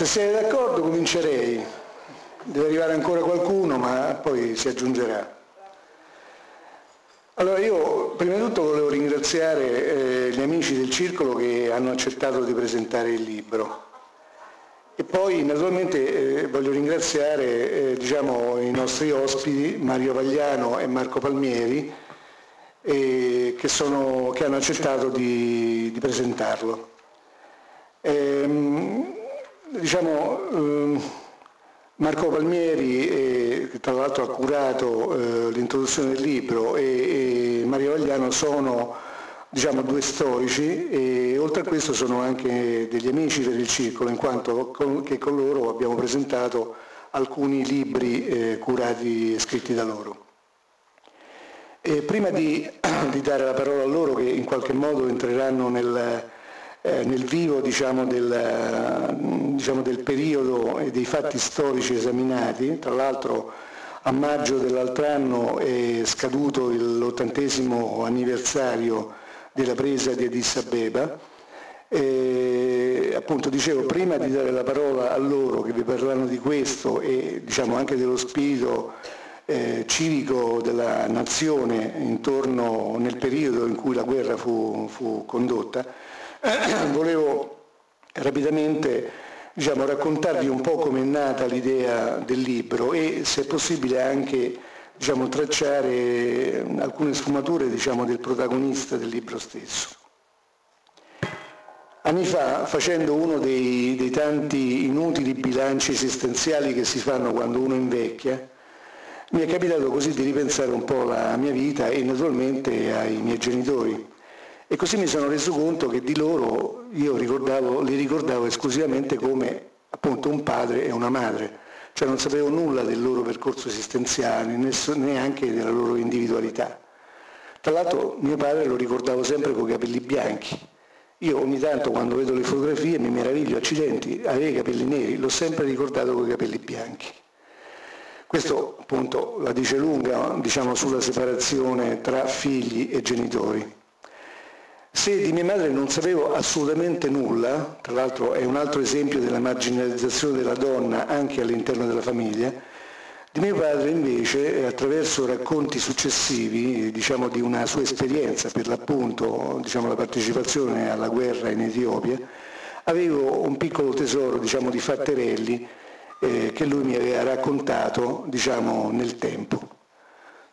Se siete d'accordo comincerei, deve arrivare ancora qualcuno ma poi si aggiungerà. Allora io prima di tutto volevo ringraziare eh, gli amici del circolo che hanno accettato di presentare il libro e poi naturalmente eh, voglio ringraziare eh, diciamo, i nostri ospiti Mario Vagliano e Marco Palmieri che, sono, che, hanno accettato di, di presentarlo. Ehm, diciamo, ehm, Marco Palmieri, eh, che tra l'altro ha curato eh, l'introduzione del libro, e, e Mario Vagliano sono diciamo, due storici e oltre a questo sono anche degli amici per il circolo, in quanto con, che con loro abbiamo presentato alcuni libri eh, curati e scritti da loro. E prima di, di, dare la parola a loro, che in qualche modo entreranno nel, eh, nel vivo diciamo, del, diciamo, del periodo e dei fatti storici esaminati, tra l'altro a maggio dell'altro anno è scaduto l'ottantesimo anniversario della presa di Addis Abeba. E, appunto dicevo, prima di dare la parola a loro che vi parleranno di questo e diciamo, anche dello spirito eh, civico della nazione intorno nel periodo in cui la guerra fu, fu condotta, volevo rapidamente diciamo, raccontarvi un po' come è nata l'idea del libro e se è possibile anche diciamo, tracciare alcune sfumature diciamo, del protagonista del libro stesso. Anni fa, facendo uno dei, dei tanti inutili bilanci esistenziali che si fanno quando uno invecchia, mi è capitato così di ripensare un po' alla mia vita e naturalmente ai miei genitori. E così mi sono reso conto che di loro io ricordavo, li ricordavo esclusivamente come appunto un padre e una madre, cioè non sapevo nulla del loro percorso esistenziale, neanche della loro individualità. Tra l'altro mio padre lo ricordavo sempre con i capelli bianchi. Io ogni tanto quando vedo le fotografie mi meraviglio, accidenti, aveva i capelli neri, l'ho sempre ricordato con i capelli bianchi. Questo appunto la dice lunga diciamo, sulla separazione tra figli e genitori. Se di mia madre non sapevo assolutamente nulla, tra l'altro è un altro esempio della marginalizzazione della donna anche all'interno della famiglia, di mio padre invece, attraverso racconti successivi diciamo, di una sua esperienza, per l'appunto diciamo, la partecipazione alla guerra in Etiopia, avevo un piccolo tesoro diciamo, di fatterelli eh, che lui mi aveva raccontato diciamo, nel tempo.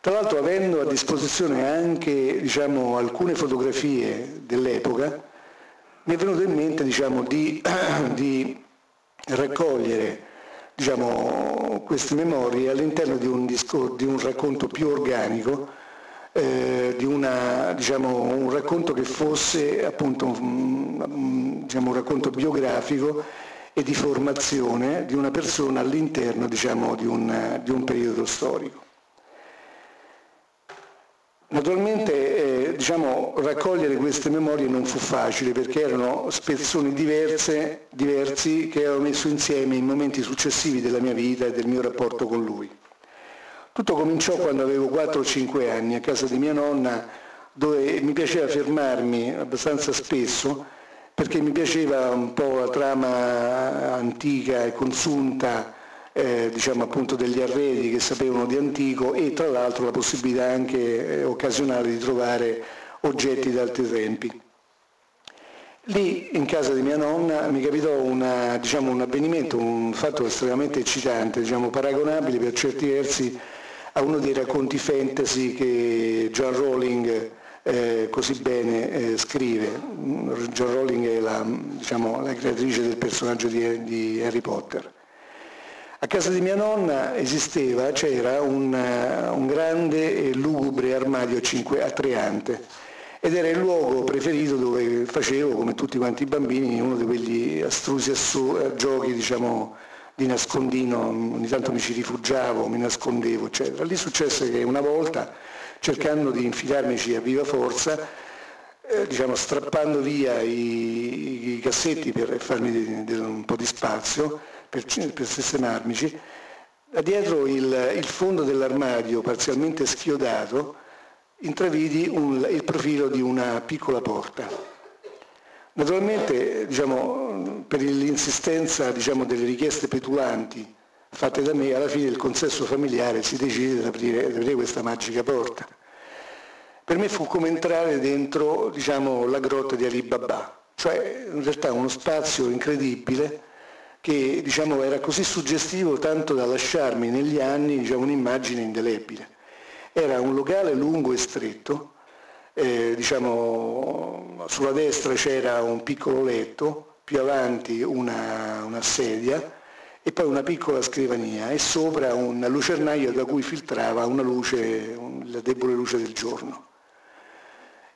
Tra l'altro avendo a disposizione anche diciamo, alcune fotografie dell'epoca, mi è venuto in mente diciamo, di, di, raccogliere diciamo, queste memorie all'interno di un, discor- di un racconto più organico, eh, di una, diciamo, un racconto che fosse appunto un, diciamo, un racconto biografico e di formazione di una persona all'interno diciamo, di, un, di un periodo storico. Naturalmente eh, diciamo, raccogliere queste memorie non fu facile perché erano spezzoni diverse, diversi che avevo messo insieme in momenti successivi della mia vita e del mio rapporto con lui. Tutto cominciò quando avevo 4 o 5 anni a casa di mia nonna dove mi piaceva fermarmi abbastanza spesso perché mi piaceva un po' la trama antica e consunta eh, diciamo appunto degli arredi che sapevano di antico e tra l'altro la possibilità anche eh, occasionale di trovare oggetti di altri tempi. Lì in casa di mia nonna mi capitò una, diciamo, un avvenimento, un fatto estremamente eccitante, diciamo, paragonabile per certi versi a uno dei racconti fantasy che John Rowling eh, così bene eh, scrive. John Rowling è la, diciamo, la creatrice del personaggio di, di Harry Potter. A casa di mia nonna esisteva, c'era un, un grande e lugubre armadio atreante ed era il luogo preferito dove facevo, come tutti quanti i bambini, uno di quegli astrusi assu- giochi diciamo, di nascondino, ogni tanto mi ci rifugiavo, mi nascondevo, eccetera. Lì successe che una volta, cercando di infilarmici a viva forza, eh, diciamo, strappando via i, i, cassetti per farmi di, di, un po' di spazio, per, per sistemarmici, dietro il, il fondo dell'armadio parzialmente schiodato intravidi un, il profilo di una piccola porta. Naturalmente diciamo, per l'insistenza diciamo, delle richieste petulanti fatte da me, alla fine il consesso familiare si decide di aprire, di aprire questa magica porta. Per me fu come entrare dentro diciamo, la grotta di Ali Baba, cioè in realtà uno spazio incredibile che diciamo, era così suggestivo tanto da lasciarmi negli anni diciamo, un'immagine indelebile. Era un locale lungo e stretto, eh, diciamo, sulla destra c'era un piccolo letto, più avanti una, una sedia e poi una piccola scrivania e sopra un lucernaio da cui filtrava una luce, la debole luce del giorno.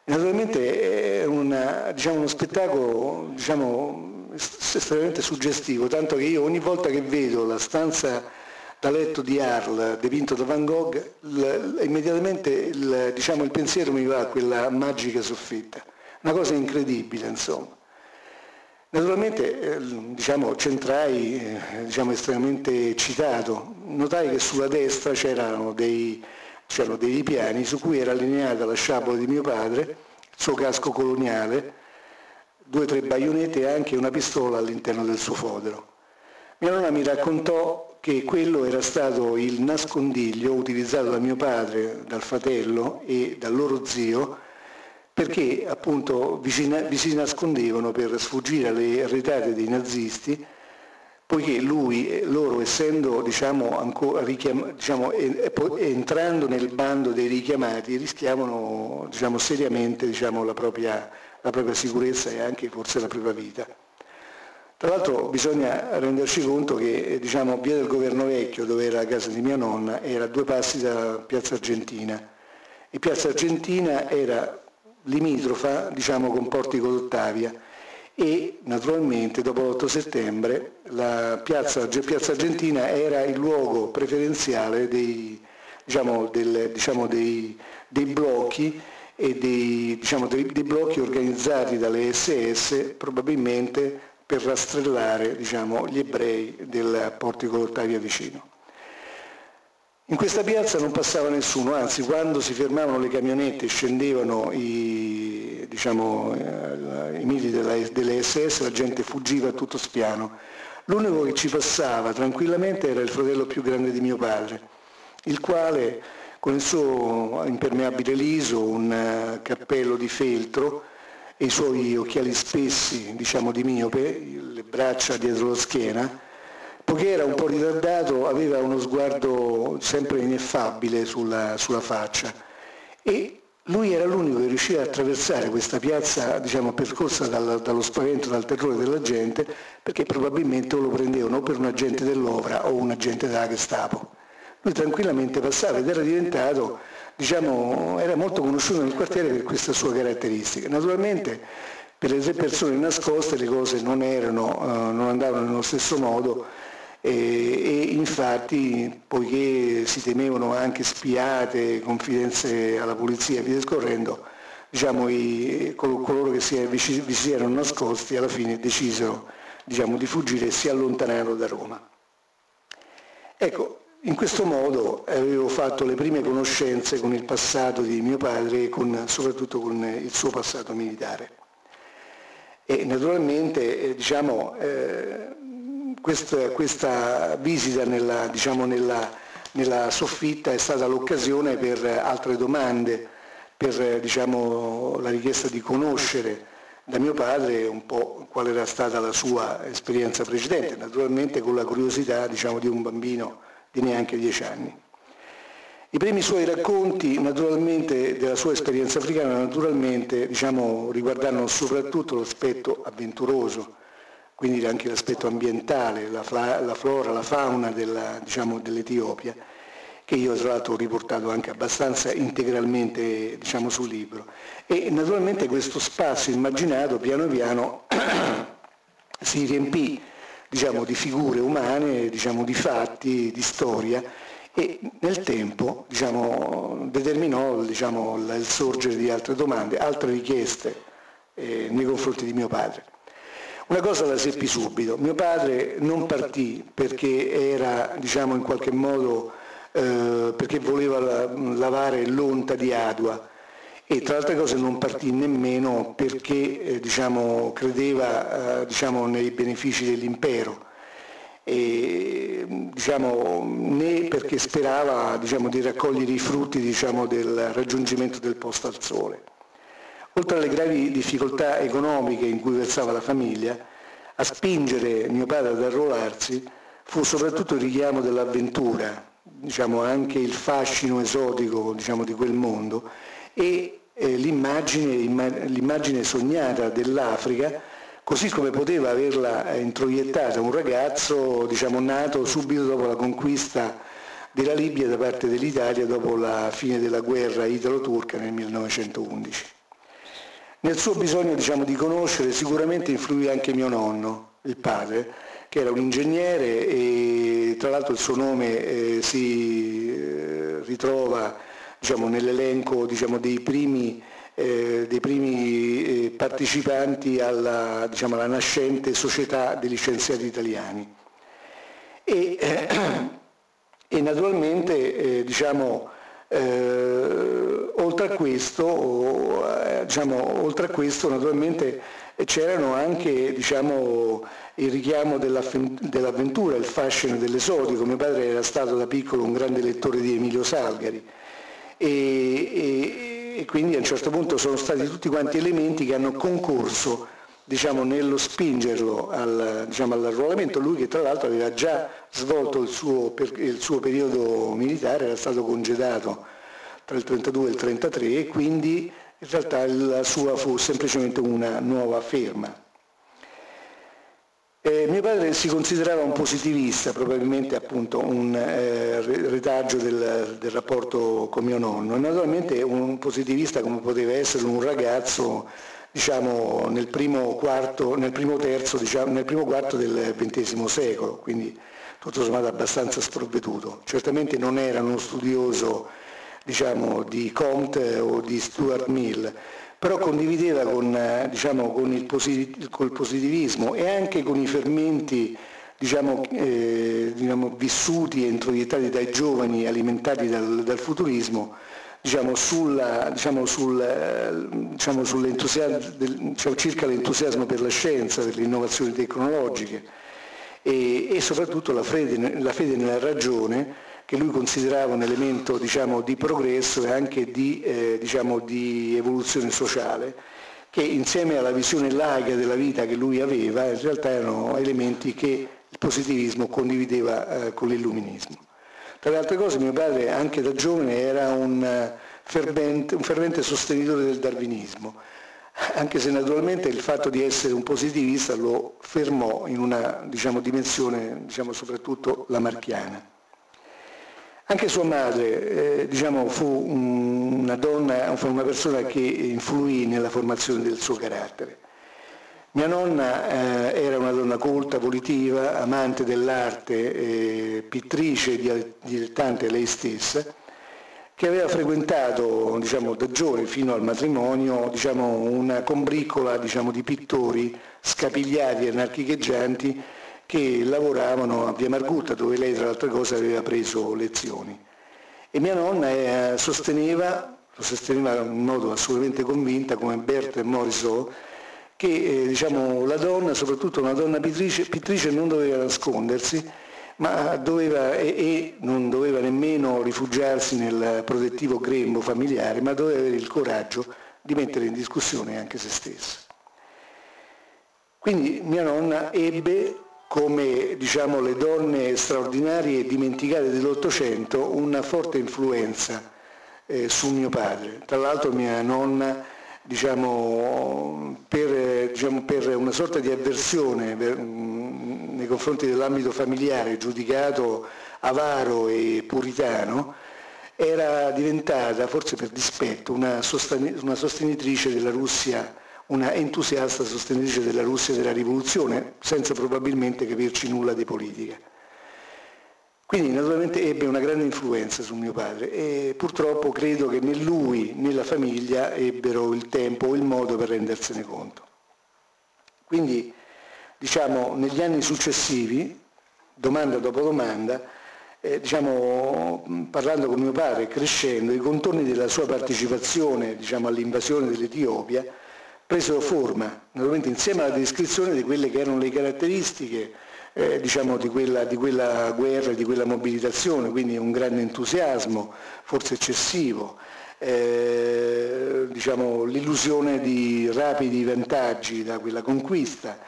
Naturalmente è una, diciamo, uno spettacolo diciamo, estremamente suggestivo, tanto che io ogni volta che vedo la stanza da letto di Arles dipinto da Van Gogh, l, immediatamente il, diciamo, il, pensiero mi va a quella magica soffitta. Una cosa incredibile, insomma. Naturalmente eh, diciamo, c'entrai eh, diciamo, estremamente eccitato, notai che sulla destra c'erano dei, c'erano dei piani su cui era allineata la sciabola di mio padre, il suo casco coloniale, due o tre baionette e anche una pistola all'interno del suo fodero. Mia nonna mi raccontò che quello era stato il nascondiglio utilizzato da mio padre, dal fratello e dal loro zio perché appunto vi si nascondevano per sfuggire alle retate dei nazisti poiché lui, loro essendo diciamo, ancora, richiam, diciamo, entrando nel bando dei richiamati rischiavano diciamo, seriamente diciamo, la, propria, la propria sicurezza e anche forse la propria vita. Tra l'altro bisogna renderci conto che diciamo, via del governo vecchio, dove era la casa di mia nonna, era a due passi da Piazza Argentina. E Piazza Argentina era limitrofa diciamo, con Portico d'Ottavia e naturalmente dopo l'8 settembre la piazza, piazza, Argentina era il luogo preferenziale dei, diciamo, del, diciamo, dei, dei blocchi e dei, diciamo, dei, dei, blocchi organizzati dalle SS probabilmente per rastrellare diciamo, gli ebrei del portico d'Ottavia vicino. In questa piazza non passava nessuno, anzi quando si fermavano le camionette e scendevano i, diciamo, eh, i mili della, delle SS la gente fuggiva a tutto spiano. L'unico che ci passava tranquillamente era il fratello più grande di mio padre, il quale con il suo impermeabile liso, un eh, cappello di feltro, e i suoi occhiali spessi, diciamo di miope, le braccia dietro la schiena, poiché era un po' ritardato aveva uno sguardo sempre ineffabile sulla, sulla faccia e lui era l'unico che riusciva a attraversare questa piazza diciamo, percorsa dal, dallo spavento, dal terrore della gente, perché probabilmente lo prendevano o per un agente dell'Ovra o un agente della Gestapo. Lui tranquillamente passava ed era diventato diciamo, era molto conosciuto nel quartiere per questa sua caratteristica. Naturalmente per le tre persone nascoste le cose non, erano, uh, non andavano nello stesso modo e, e, infatti poiché si temevano anche spiate, confidenze alla polizia e via discorrendo, diciamo, i, coloro che si, vi si erano nascosti alla fine decisero diciamo, di fuggire e si allontanarono da Roma. Ecco, in questo modo avevo fatto le prime conoscenze con il passato di mio padre e con, soprattutto con il suo passato militare. E naturalmente eh, diciamo, eh, questa, questa, visita nella, diciamo, nella, nella, soffitta è stata l'occasione per altre domande, per diciamo, la richiesta di conoscere da mio padre un po' qual era stata la sua esperienza precedente, naturalmente con la curiosità diciamo, di un bambino di neanche dieci anni. I primi suoi racconti naturalmente della sua esperienza africana naturalmente diciamo, riguardarono soprattutto l'aspetto avventuroso, quindi anche l'aspetto ambientale, la, flora, la fauna della, diciamo, dell'Etiopia, che io tra l'altro ho riportato anche abbastanza integralmente diciamo, sul libro. E naturalmente questo spazio immaginato piano piano si riempì diciamo, di figure umane, diciamo, di fatti, di storia. E nel tempo diciamo, determinò diciamo, il sorgere di altre domande, altre richieste eh, nei confronti di mio padre. Una cosa la seppi subito, mio padre non partì perché era diciamo, in qualche modo eh, perché voleva lavare l'onta di Adua e tra le altre cose non partì nemmeno perché eh, diciamo, credeva eh, diciamo, nei benefici dell'impero, e, diciamo, né perché sperava diciamo, di raccogliere i frutti diciamo, del raggiungimento del posto al sole. Oltre alle gravi difficoltà economiche in cui versava la famiglia, a spingere mio padre ad arruolarsi fu soprattutto il richiamo dell'avventura, diciamo, anche il fascino esotico diciamo, di quel mondo e eh, l'immagine, l'immagine sognata dell'Africa, così come poteva averla introiettata un ragazzo diciamo, nato subito dopo la conquista della Libia da parte dell'Italia dopo la fine della guerra italo-turca nel 1911. Nel suo bisogno diciamo, di conoscere sicuramente influì anche mio nonno, il padre, che era un ingegnere e tra l'altro il suo nome eh, si eh, ritrova diciamo, nell'elenco diciamo, dei primi, eh, dei primi eh, partecipanti alla, diciamo, alla, nascente società degli scienziati italiani. E, eh, e naturalmente eh, diciamo, eh, oltre, a questo, diciamo, oltre a questo naturalmente c'erano anche diciamo, il richiamo dell'avventura, il fascino dell'esotico. Mio padre era stato da piccolo un grande lettore di Emilio Salgari e, e, quindi a un certo punto sono stati tutti quanti elementi che hanno concorso diciamo, nello spingerlo al, diciamo, all'arruolamento, lui che tra l'altro aveva già svolto il suo, il suo, periodo militare, era stato congedato tra il 32 e il 33 e quindi in realtà la sua fu semplicemente una nuova ferma. Eh, mio padre si considerava un positivista, probabilmente appunto un eh, retaggio del, del, rapporto con mio nonno, naturalmente un positivista come poteva essere un ragazzo diciamo, nel, primo quarto, nel, primo terzo, diciamo, nel primo quarto del XX secolo, quindi tutto sommato abbastanza sprovveduto. Certamente non era uno studioso diciamo, di Comte o di Stuart Mill, però condivideva con, eh, diciamo, con il, posit- col positivismo e anche con i fermenti diciamo, eh, diciamo, vissuti e introiettati dai giovani alimentati dal, dal futurismo diciamo, sulla, diciamo, sul, eh, diciamo, del, circa l'entusiasmo per la scienza, per le innovazioni tecnologiche e, e soprattutto la fede, la fede nella ragione che lui considerava un elemento diciamo, di progresso e anche di, eh, diciamo, di, evoluzione sociale, che insieme alla visione laica della vita che lui aveva, in realtà erano elementi che il positivismo condivideva eh, con l'illuminismo. Tra le altre cose mio padre anche da giovane era un eh, fervente, un fervente sostenitore del darwinismo, anche se naturalmente il fatto di essere un positivista lo fermò in una diciamo, dimensione diciamo, soprattutto lamarchiana. Anche sua madre eh, diciamo, fu una donna, fu una persona che influì nella formazione del suo carattere. Mia nonna eh, era una donna colta, volitiva, amante dell'arte, eh, pittrice, dilettante lei stessa, che aveva frequentato diciamo, da giovane fino al matrimonio diciamo, una combriccola diciamo, di pittori scapigliati e anarchicheggianti che lavoravano a Via Margutta dove lei tra le altre cose aveva preso lezioni. E mia nonna eh, sosteneva, lo sosteneva in modo assolutamente convinta come Berthe Morisot, che eh, diciamo, la donna, soprattutto una donna pittrice, pittrice non doveva nascondersi, ma doveva, e, e, non doveva nemmeno rifugiarsi nel protettivo grembo familiare, ma doveva avere il coraggio di mettere in discussione anche se stessa. Quindi mia nonna ebbe come diciamo, le donne straordinarie e dimenticate dell'Ottocento una forte influenza eh, su mio padre. Tra l'altro mia nonna diciamo, per, diciamo, per, una sorta di avversione per, nei confronti dell'ambito familiare giudicato avaro e puritano, era diventata, forse per dispetto, una, sostenitrice della Russia una entusiasta sostenitrice della Russia e della rivoluzione, senza probabilmente capirci nulla di politica. Quindi naturalmente ebbe una grande influenza su mio padre e purtroppo credo che né lui né la famiglia ebbero il tempo o il modo per rendersene conto. Quindi diciamo negli anni successivi, domanda dopo domanda, eh, diciamo, parlando con mio padre, crescendo, i contorni della sua partecipazione diciamo, all'invasione dell'Etiopia presero forma, naturalmente insieme alla descrizione di quelle che erano le caratteristiche eh, diciamo, di, quella, di, quella, guerra, di quella mobilitazione, quindi un grande entusiasmo, forse eccessivo, eh, diciamo, l'illusione di rapidi vantaggi da quella conquista.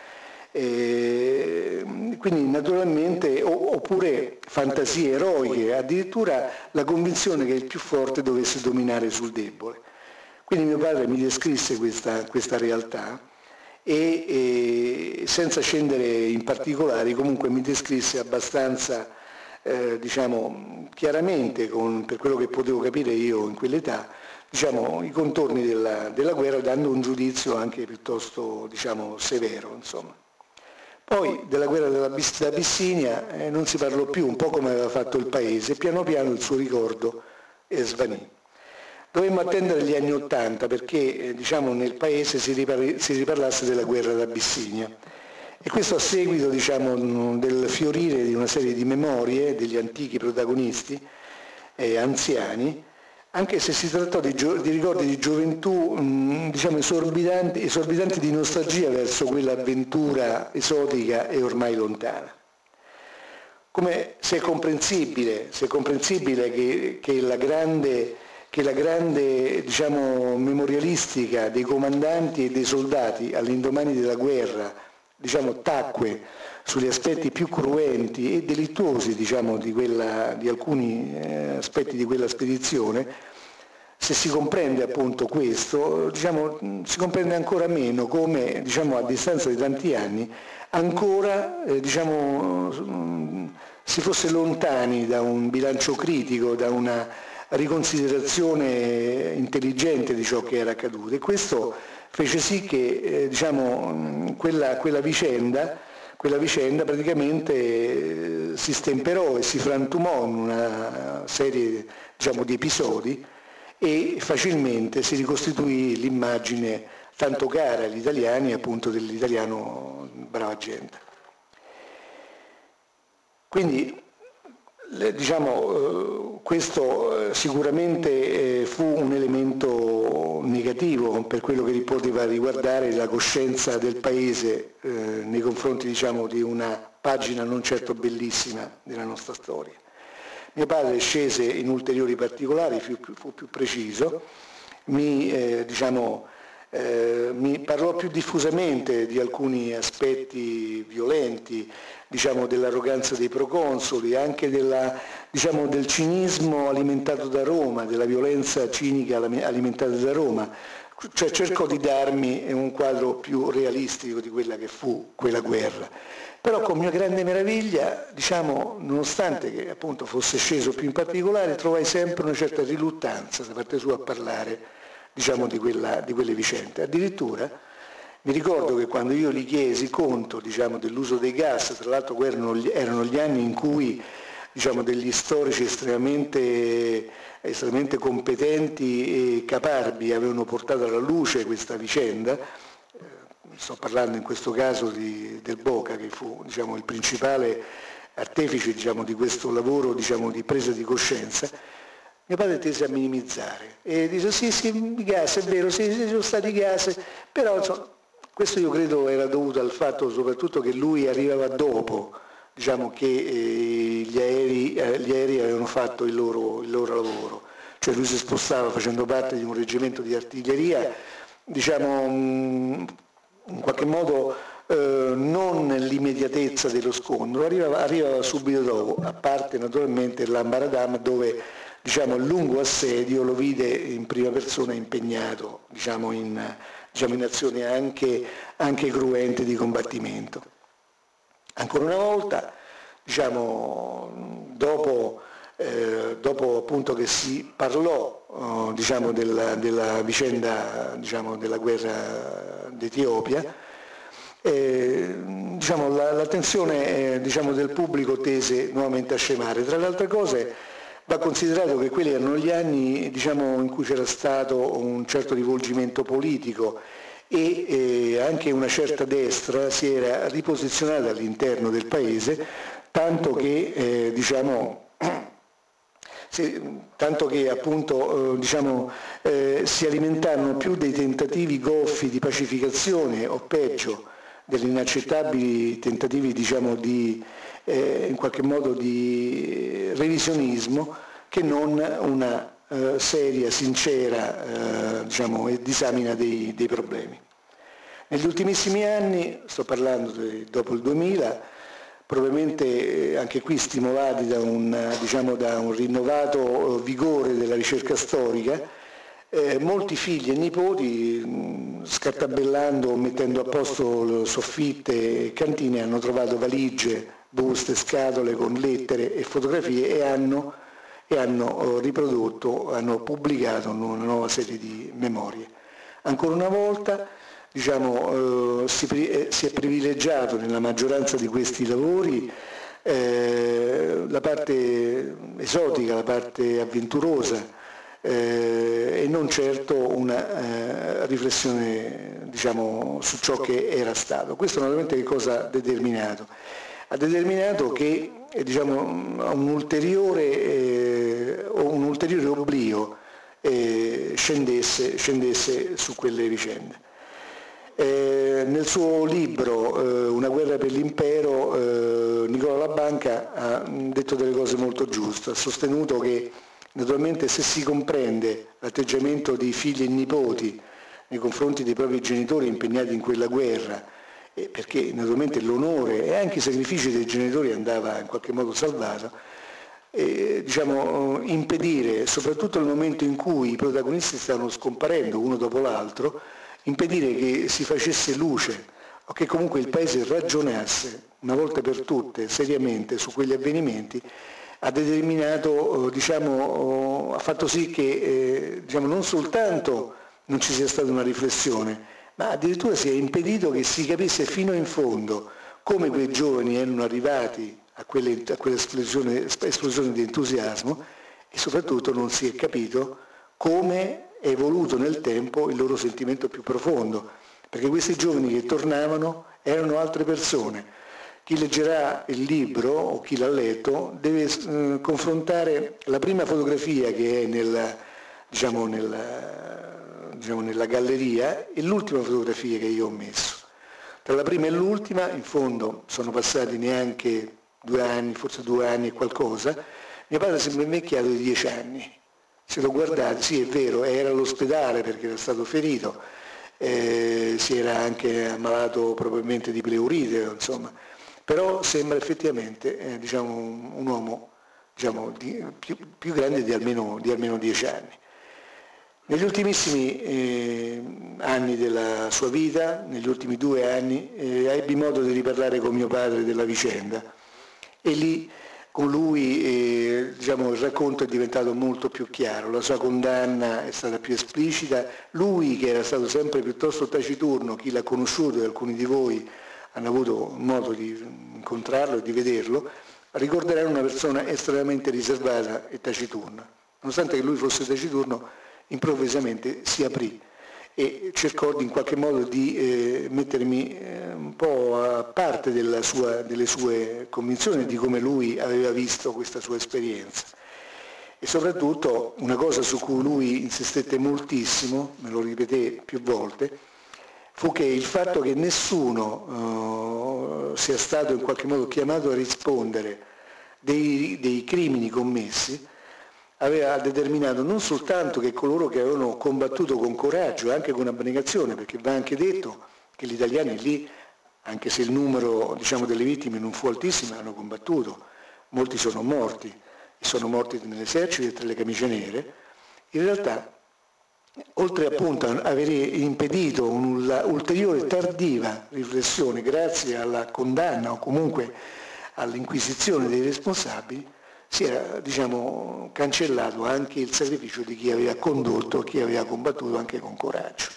Eh, quindi naturalmente, oppure fantasie eroiche, addirittura la convinzione che il più forte dovesse dominare sul debole. Quindi mio padre mi descrisse questa, questa realtà e, e, senza scendere in particolari comunque mi descrisse abbastanza eh, diciamo, chiaramente, con, per quello che potevo capire io in quell'età, diciamo, i contorni della, della, guerra dando un giudizio anche piuttosto diciamo, severo. Insomma. Poi della guerra dell'Abissinia eh, non si parlò più, un po' come aveva fatto il paese, piano piano il suo ricordo svanì. Dovemmo attendere gli anni Ottanta perché eh, diciamo, nel paese si, riparli, si riparlasse della guerra d'Abissinia e questo a seguito diciamo, del fiorire di una serie di memorie degli antichi protagonisti eh, anziani, anche se si trattò di, di ricordi di gioventù mh, diciamo, esorbitanti, esorbitanti di nostalgia verso quell'avventura esotica e ormai lontana. Come se è comprensibile, se è comprensibile che, che la grande che la grande diciamo, memorialistica dei comandanti e dei soldati all'indomani della guerra diciamo, tacque sugli aspetti più cruenti e delittuosi diciamo, di, quella, di, alcuni eh, aspetti di quella spedizione, se si comprende appunto questo, diciamo, si comprende ancora meno come diciamo, a distanza di tanti anni ancora eh, diciamo, si fosse lontani da un bilancio critico, da una riconsiderazione intelligente di ciò che era accaduto. E questo fece sì che eh, diciamo, quella, quella, vicenda, quella, vicenda, praticamente eh, si stemperò e si frantumò in una serie diciamo, di episodi e facilmente si ricostituì l'immagine tanto cara agli italiani appunto dell'italiano brava gente. Quindi diciamo, eh, questo eh, sicuramente eh, fu un elemento negativo per quello che poteva riguardare la coscienza del Paese nei confronti diciamo, di una pagina non certo bellissima della nostra storia. Mio padre scese in ulteriori particolari, fu, più preciso, mi, diciamo, eh, mi, parlò più diffusamente di alcuni aspetti violenti, diciamo, dell'arroganza dei proconsoli, anche della, diciamo, del cinismo alimentato da Roma, della violenza cinica alimentata da Roma. Cioè cercò di darmi un quadro più realistico di quella che fu quella guerra. Però con mia grande meraviglia, diciamo, nonostante che appunto fosse sceso più in particolare, trovai sempre una certa riluttanza da parte sua a parlare diciamo, di, quella, di quelle vicende. Addirittura mi ricordo che quando io gli chiesi conto diciamo, dell'uso dei gas, tra l'altro erano, erano gli anni in cui diciamo, degli storici estremamente, estremamente, competenti e caparbi avevano portato alla luce questa vicenda, eh, sto parlando in questo caso di, del Boca che fu diciamo, il principale artefice diciamo, di questo lavoro diciamo, di presa di coscienza, mio padre tese a minimizzare e dice sì sì i gas è vero, sì, sì sono stati gas, però insomma, questo io credo era dovuto al fatto soprattutto che lui arrivava dopo, diciamo che eh, gli, aerei, eh, gli, aerei, avevano fatto il loro, il loro, lavoro, cioè lui si spostava facendo parte di un reggimento di artiglieria, diciamo mm, in qualche modo eh, non nell'immediatezza dello scontro, arrivava, arrivava, subito dopo, a parte naturalmente l'Ambaradam dove diciamo, lungo assedio lo vide in prima persona impegnato diciamo, in diciamo, in azioni anche, anche cruente di combattimento. Ancora una volta, diciamo, dopo, eh, dopo appunto che si parlò oh, diciamo, della, della, vicenda diciamo, della guerra d'Etiopia, eh, diciamo, la, l'attenzione eh, diciamo, del pubblico tese nuovamente a scemare. Tra le altre cose Va considerato che quelli erano gli anni diciamo, in cui c'era stato un certo rivolgimento politico e eh, anche una certa destra si era riposizionata all'interno del paese, tanto che eh, diciamo, se, tanto che appunto eh, diciamo, eh, si alimentarono più dei tentativi goffi di pacificazione o peggio degli inaccettabili tentativi diciamo, di, eh, in qualche modo di revisionismo che non una eh, seria, sincera eh, diciamo, disamina dei, dei, problemi. Negli ultimissimi anni, sto parlando di, dopo il 2000, probabilmente eh, anche qui stimolati da un, diciamo, da un rinnovato vigore della ricerca storica, eh, molti figli e nipoti, mh, scartabellando, mettendo a posto soffitte e cantine, hanno trovato valigie, buste, scatole con lettere e fotografie e hanno, e hanno oh, riprodotto, hanno pubblicato una nuova serie di memorie. Ancora una volta diciamo, eh, si, eh, si, è privilegiato nella maggioranza di questi lavori eh, la parte esotica, la parte avventurosa eh, non certo una eh, riflessione diciamo, su ciò che era stato. Questo naturalmente che cosa ha determinato? Ha determinato che diciamo, un, ulteriore, un ulteriore oblio scendesse, scendesse su quelle vicende. Eh, nel suo libro eh, Una guerra per l'impero eh, Nicola Labanca ha detto delle cose molto giuste, ha sostenuto che naturalmente se si comprende l'atteggiamento dei figli e nipoti nei confronti dei propri genitori impegnati in quella guerra, perché naturalmente l'onore e anche i sacrifici dei genitori andava in qualche modo salvato, e, diciamo, impedire, soprattutto nel momento in cui i protagonisti stavano scomparendo uno dopo l'altro, impedire che si facesse luce o che comunque il Paese ragionasse una volta per tutte seriamente su quegli avvenimenti ha determinato, diciamo, ha fatto sì che eh, diciamo, non soltanto non ci sia stata una riflessione, ma addirittura si è impedito che si capisse fino in fondo come quei giovani erano arrivati a, quelle, a quell'esplosione esplosione di entusiasmo e soprattutto non si è capito come è evoluto nel tempo il loro sentimento più profondo, perché questi giovani che tornavano erano altre persone. Chi leggerà il libro o chi l'ha letto deve eh, confrontare la prima fotografia che è nella, diciamo, nella, diciamo, nella galleria e l'ultima fotografia che io ho messo. Tra la prima e l'ultima, in fondo, sono passati neanche due anni, forse due anni e qualcosa, mio padre sembra invecchiato di dieci anni. Se lo guardate, sì è vero, era all'ospedale perché era stato ferito, eh, si era anche ammalato probabilmente di pleurite, insomma, però sembra effettivamente eh, diciamo, un, uomo diciamo, di, più, più, grande di almeno, di almeno, dieci anni. Negli ultimissimi eh, anni della sua vita, negli ultimi due anni, eh, ebbi modo di riparlare con mio padre della vicenda. E lì con lui eh, diciamo, il racconto è diventato molto più chiaro, la sua condanna è stata più esplicita, lui che era stato sempre piuttosto taciturno, chi l'ha conosciuto e alcuni di voi hanno avuto modo di incontrarlo e di vederlo, ricorderanno una persona estremamente riservata e taciturna. Nonostante che lui fosse taciturno, improvvisamente si aprì e cercò in qualche modo di eh, mettermi eh, un po' a parte sua, delle sue convinzioni di come lui aveva visto questa sua esperienza. E soprattutto una cosa su cui lui insistette moltissimo, me lo ripeté più volte, fu che il fatto che nessuno eh, sia stato in qualche modo chiamato a rispondere dei, dei crimini commessi, aveva determinato non soltanto che coloro che avevano combattuto con coraggio e anche con abnegazione, perché va anche detto che gli italiani lì, anche se il numero diciamo, delle vittime non fu altissimo, hanno combattuto, molti sono morti, sono morti nell'esercito e tra le camicie nere, in realtà oltre appunto a aver impedito un'ulteriore tardiva riflessione grazie alla condanna o comunque all'inquisizione dei responsabili, si era diciamo, cancellato anche il sacrificio di chi aveva condotto, chi aveva combattuto anche con coraggio.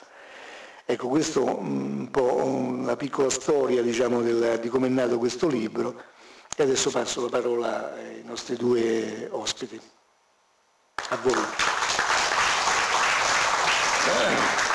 Ecco, questo mm, un po' una piccola storia diciamo, del, di come è nato questo libro e adesso passo la parola ai nostri due ospiti. A voi. Good.